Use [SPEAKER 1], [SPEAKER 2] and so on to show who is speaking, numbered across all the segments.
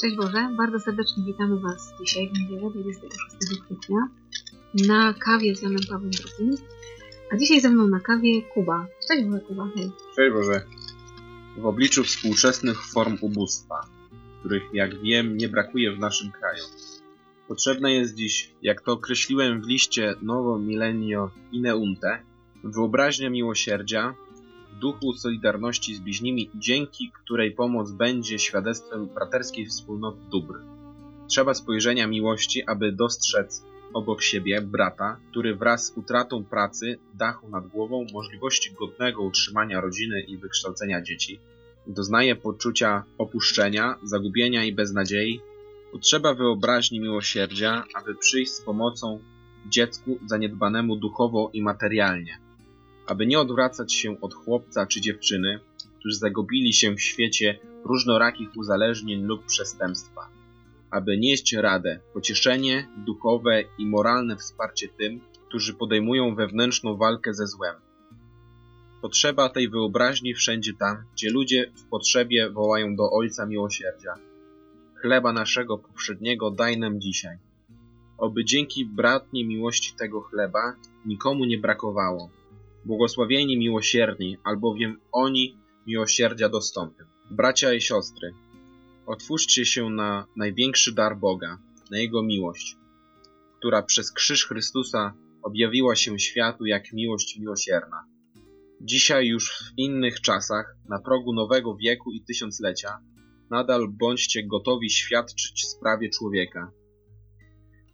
[SPEAKER 1] Cześć Boże, bardzo serdecznie witamy Was dzisiaj w niedzielę 26 kwietnia na kawie z Janem Pawłem II. A dzisiaj ze mną na kawie Kuba. Cześć Boże Kuba, hej.
[SPEAKER 2] Cześć Boże. W obliczu współczesnych form ubóstwa, których jak wiem nie brakuje w naszym kraju, potrzebne jest dziś, jak to określiłem w liście Nowo Milenio Ineunte, wyobraźnia miłosierdzia, duchu solidarności z bliźnimi, dzięki której pomoc będzie świadectwem braterskiej wspólnoty dóbr. Trzeba spojrzenia miłości, aby dostrzec obok siebie brata, który wraz z utratą pracy, dachu nad głową, możliwości godnego utrzymania rodziny i wykształcenia dzieci, doznaje poczucia opuszczenia, zagubienia i beznadziei, potrzeba wyobraźni miłosierdzia, aby przyjść z pomocą dziecku zaniedbanemu duchowo i materialnie, aby nie odwracać się od chłopca czy dziewczyny, którzy zagubili się w świecie różnorakich uzależnień lub przestępstwa aby nieść radę, pocieszenie duchowe i moralne wsparcie tym, którzy podejmują wewnętrzną walkę ze złem. Potrzeba tej wyobraźni wszędzie tam, gdzie ludzie w potrzebie wołają do Ojca Miłosierdzia. Chleba naszego powszedniego daj nam dzisiaj. Oby dzięki bratniej miłości tego chleba nikomu nie brakowało. Błogosławieni miłosierni, albowiem oni miłosierdzia dostąpią. Bracia i siostry, Otwórzcie się na największy dar Boga, na Jego miłość, która przez krzyż Chrystusa objawiła się światu jak miłość miłosierna. Dzisiaj już w innych czasach, na progu nowego wieku i tysiąclecia, nadal bądźcie gotowi świadczyć sprawie człowieka.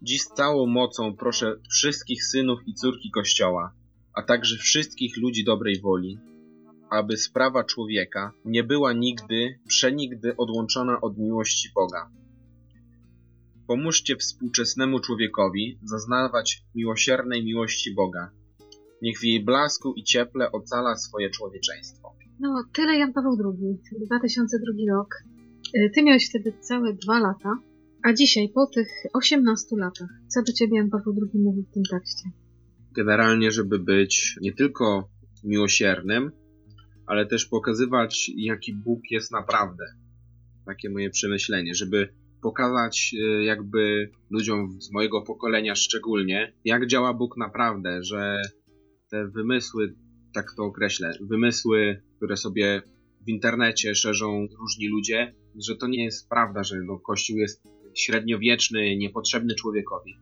[SPEAKER 2] Dziś całą mocą proszę wszystkich synów i córki Kościoła, a także wszystkich ludzi dobrej woli, aby sprawa człowieka nie była nigdy, przenigdy odłączona od miłości Boga. Pomóżcie współczesnemu człowiekowi zaznawać miłosiernej miłości Boga. Niech w jej blasku i cieple ocala swoje człowieczeństwo.
[SPEAKER 1] No, tyle Jan Paweł II, 2002 rok. Y, Ty miałeś wtedy całe dwa lata, a dzisiaj, po tych 18 latach, co do Ciebie Jan Paweł II mówi w tym tekście?
[SPEAKER 2] Generalnie, żeby być nie tylko miłosiernym, ale też pokazywać, jaki Bóg jest naprawdę. Takie moje przemyślenie, żeby pokazać y, jakby ludziom z mojego pokolenia szczególnie, jak działa Bóg naprawdę, że te wymysły, tak to określę, wymysły, które sobie w internecie szerzą różni ludzie, że to nie jest prawda, że no, Kościół jest średniowieczny, niepotrzebny człowiekowi.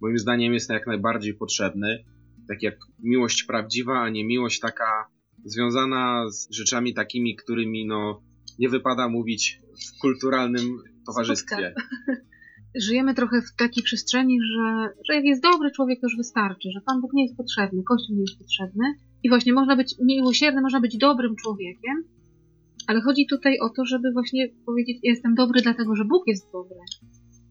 [SPEAKER 2] Moim zdaniem jest jak najbardziej potrzebny, tak jak miłość prawdziwa, a nie miłość taka związana z rzeczami takimi, którymi no, nie wypada mówić w kulturalnym towarzystwie.
[SPEAKER 1] Żyjemy trochę w takiej przestrzeni, że, że jak jest dobry człowiek, to już wystarczy, że Pan Bóg nie jest potrzebny, Kościół nie jest potrzebny. I właśnie można być miłosierny, można być dobrym człowiekiem, ale chodzi tutaj o to, żeby właśnie powiedzieć, jestem dobry dlatego, że Bóg jest dobry.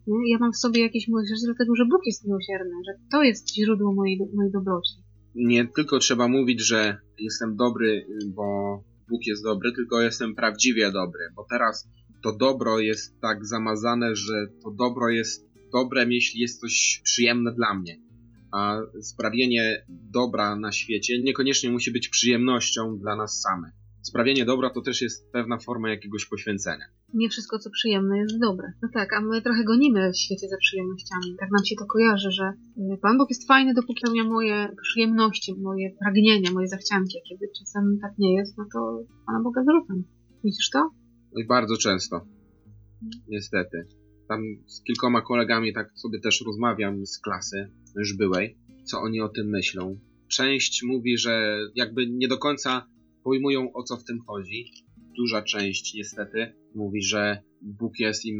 [SPEAKER 1] Ja mam w sobie jakieś miłosierdzie dlatego, że Bóg jest miłosierny, że to jest źródło mojej, mojej dobroci
[SPEAKER 2] nie tylko trzeba mówić, że jestem dobry, bo Bóg jest dobry, tylko jestem prawdziwie dobry, bo teraz to dobro jest tak zamazane, że to dobro jest dobrem, jeśli jest coś przyjemne dla mnie. A sprawienie dobra na świecie niekoniecznie musi być przyjemnością dla nas samych. Sprawienie dobra to też jest pewna forma jakiegoś poświęcenia
[SPEAKER 1] nie wszystko, co przyjemne, jest dobre. No tak, a my trochę gonimy w świecie za przyjemnościami. Tak nam się to kojarzy, że y, Pan Bóg jest fajny, dopóki spełnia moje przyjemności, moje pragnienia, moje zachcianki. A kiedy czasem tak nie jest, no to Pana Boga wyrzucam. Widzisz to?
[SPEAKER 2] No i bardzo często. Niestety. Tam z kilkoma kolegami tak sobie też rozmawiam z klasy już byłej, co oni o tym myślą. Część mówi, że jakby nie do końca pojmują o co w tym chodzi, duża część niestety mówi, że Bóg jest im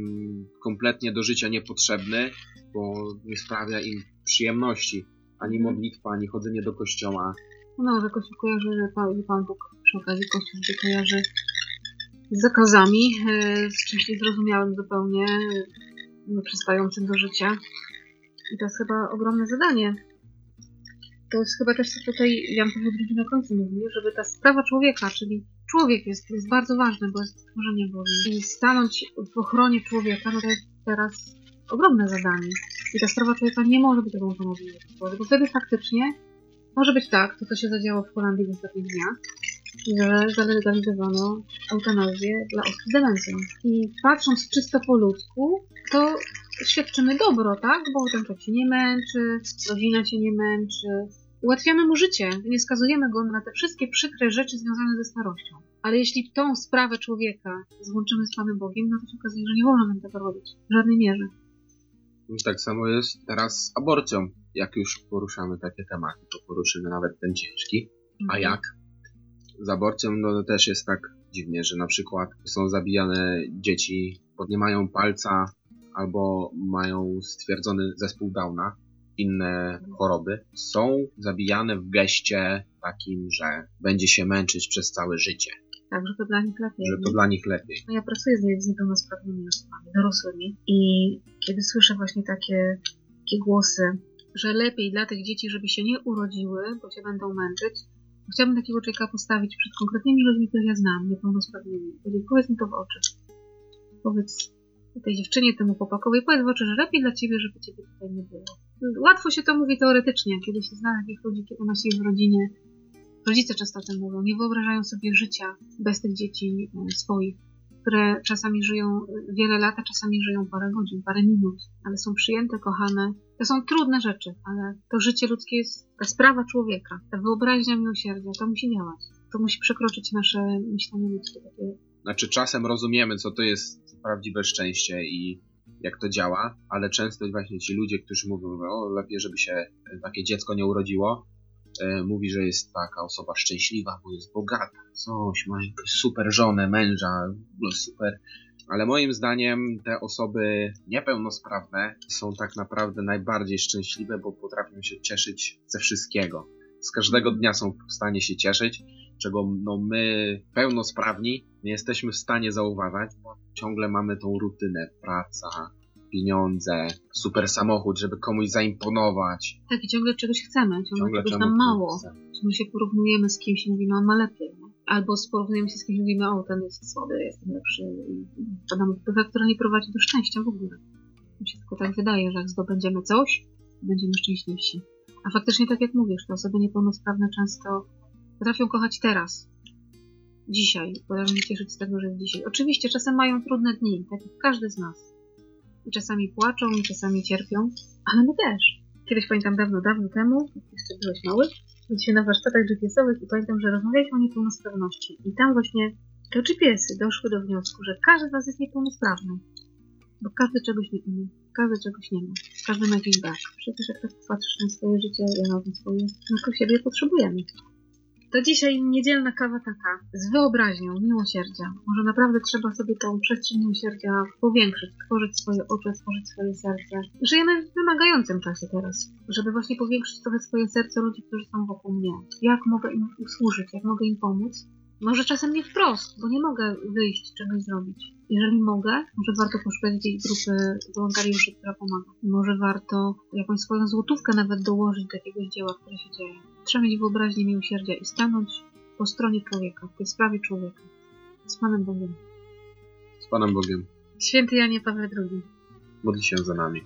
[SPEAKER 2] kompletnie do życia niepotrzebny, bo nie sprawia im przyjemności. Ani mhm. modlitwa, ani chodzenie do kościoła.
[SPEAKER 1] No, że Kościół kojarzy, że Pan, Pan Bóg przy okazji Kościół się kojarzy z zakazami, e, z czymś niezrozumiałym zupełnie, nieprzystającym do życia. I to jest chyba ogromne zadanie. To jest chyba też, co tutaj Jan Paweł II na końcu mówił, żeby ta sprawa człowieka, czyli człowiek jest, jest bardzo ważny, bo jest stworzenie Boże. I stanąć w ochronie człowieka, no to jest teraz ogromne zadanie. I ta sprawa człowieka nie może być odłączona od Boże, bo wtedy faktycznie może być tak, to co się zadziało w Holandii w ostatnich dniach, że zalegalizowano eutanazję dla osób z demencją. I patrząc czysto po ludzku, to świadczymy dobro, tak? Bo ten człowiek się nie męczy, rodzina się nie męczy. Ułatwiamy mu życie, nie skazujemy go na te wszystkie przykre rzeczy związane ze starością. Ale jeśli tą sprawę człowieka złączymy z Panem Bogiem, no to się okazuje, że nie wolno nam tego robić. W żadnej mierze.
[SPEAKER 2] Tak samo jest teraz z aborcją. Jak już poruszamy takie tematy, to poruszymy nawet ten ciężki. A jak? Z aborcją no też jest tak dziwnie, że na przykład są zabijane dzieci, bo nie mają palca albo mają stwierdzony zespół Downa, inne choroby. Są zabijane w geście takim, że będzie się męczyć przez całe życie,
[SPEAKER 1] Tak, żeby dla nich lepiej.
[SPEAKER 2] że to dla nich lepiej.
[SPEAKER 1] No ja pracuję z, niepełnosprawnymi osobami, dorosłymi i kiedy słyszę właśnie takie, takie głosy, że lepiej dla tych dzieci, żeby się nie urodziły, bo się będą męczyć, to chciałabym takiego człowieka postawić przed konkretnymi ludźmi, których ja znam, niepełnosprawnymi. powiedz mi to w oczy. Powiedz tej dziewczynie, temu chłopakowi, powiedz w oczy, że lepiej dla ciebie, żeby ciebie tutaj nie było. Łatwo się to mówi teoretycznie, kiedy się zna takich ludzi, kiedy ma się w rodzinie. Rodzice często o tym mówią, nie wyobrażają sobie życia bez tych dzieci e, swoich które czasami żyją wiele lat, a czasami żyją parę godzin, parę minut, ale są przyjęte, kochane. To są trudne rzeczy, ale to życie ludzkie jest ta sprawa człowieka, ta wyobraźnia miłosierdzia, to musi działać. To musi przekroczyć nasze myślenie ludzkie. Takie...
[SPEAKER 2] Znaczy czasem rozumiemy, co to jest prawdziwe szczęście i jak to działa, ale często właśnie ci ludzie, którzy mówią, o lepiej, żeby się takie dziecko nie urodziło, e, mówi, że jest taka osoba szczęśliwa, bo jest bogata, coś, ma super żonę, męża, super. Ale moim zdaniem te osoby niepełnosprawne są tak naprawdę najbardziej szczęśliwe, bo potrafią się cieszyć ze wszystkiego. Z każdego dnia są w stanie się cieszyć, czego no, my pełnosprawni nie jesteśmy w stanie zauważać, bo ciągle mamy tą rutynę, praca, pieniądze, super samochód, żeby komuś zaimponować.
[SPEAKER 1] Tak, i ciągle czegoś chcemy, ciągle,
[SPEAKER 2] Ciągle
[SPEAKER 1] czegoś nam mało. Ciągle się porównujemy z kimś i mówimy, on ma lepiej. Nie? Albo porównujemy się z kimś i mówimy, o, ten jest słaby, jestem lepszy. I wpadamy w pychę, która nie prowadzi do szczęścia w ogóle. Mi się tylko tak wydaje, że jak zdobędziemy coś, będziemy szczęśliwsi. A faktycznie, tak jak mówisz, te osoby niepełnosprawne często potrafią kochać teraz. Dzisiaj. Potrafią się cieszyć z tego, że jest dzisiaj. Oczywiście czasem mają trudne dni, tak jak każdy z nas. I czasami płaczą, i czasami cierpią, ale my też. Kiedyś pamiętam dawno, dawno temu, jeszcze byłeś mały, byliśmy na warsztatach GPS-owych i pamiętam, że rozmawialiśmy o niepełnosprawności. I tam właśnie te GPS-y doszły do wniosku, że każdy z nas jest niepełnosprawny. Bo każdy czegoś nie umie, każdy czegoś nie ma, każdy ma jakiś brak. Przecież jak tak patrzysz na swoje życie, ja na swoje, tylko siebie potrzebujemy. To dzisiaj niedzielna kawa taka, z wyobraźnią, miłosierdzia. Może naprawdę trzeba sobie tą przestrzeń miłosierdzia powiększyć, stworzyć swoje oczy, stworzyć swoje serce. Żyjemy w wymagającym czasie teraz, żeby właśnie powiększyć trochę swoje serce ludzi, którzy są wokół mnie. Jak mogę im usłużyć, jak mogę im pomóc? Może czasem nie wprost, bo nie mogę wyjść, czegoś zrobić. Jeżeli mogę, może warto poszukać jakiejś grupy wolontariuszy, która pomaga. Może warto jakąś swoją złotówkę nawet dołożyć do jakiegoś dzieła, które się dzieje. Trzeba mieć wyobraźnię miłosierdzia i stanąć po stronie człowieka, w tej sprawie człowieka. Z Panem Bogiem.
[SPEAKER 2] Z Panem Bogiem.
[SPEAKER 1] Święty Janie Pawle II.
[SPEAKER 2] Modli się za nami.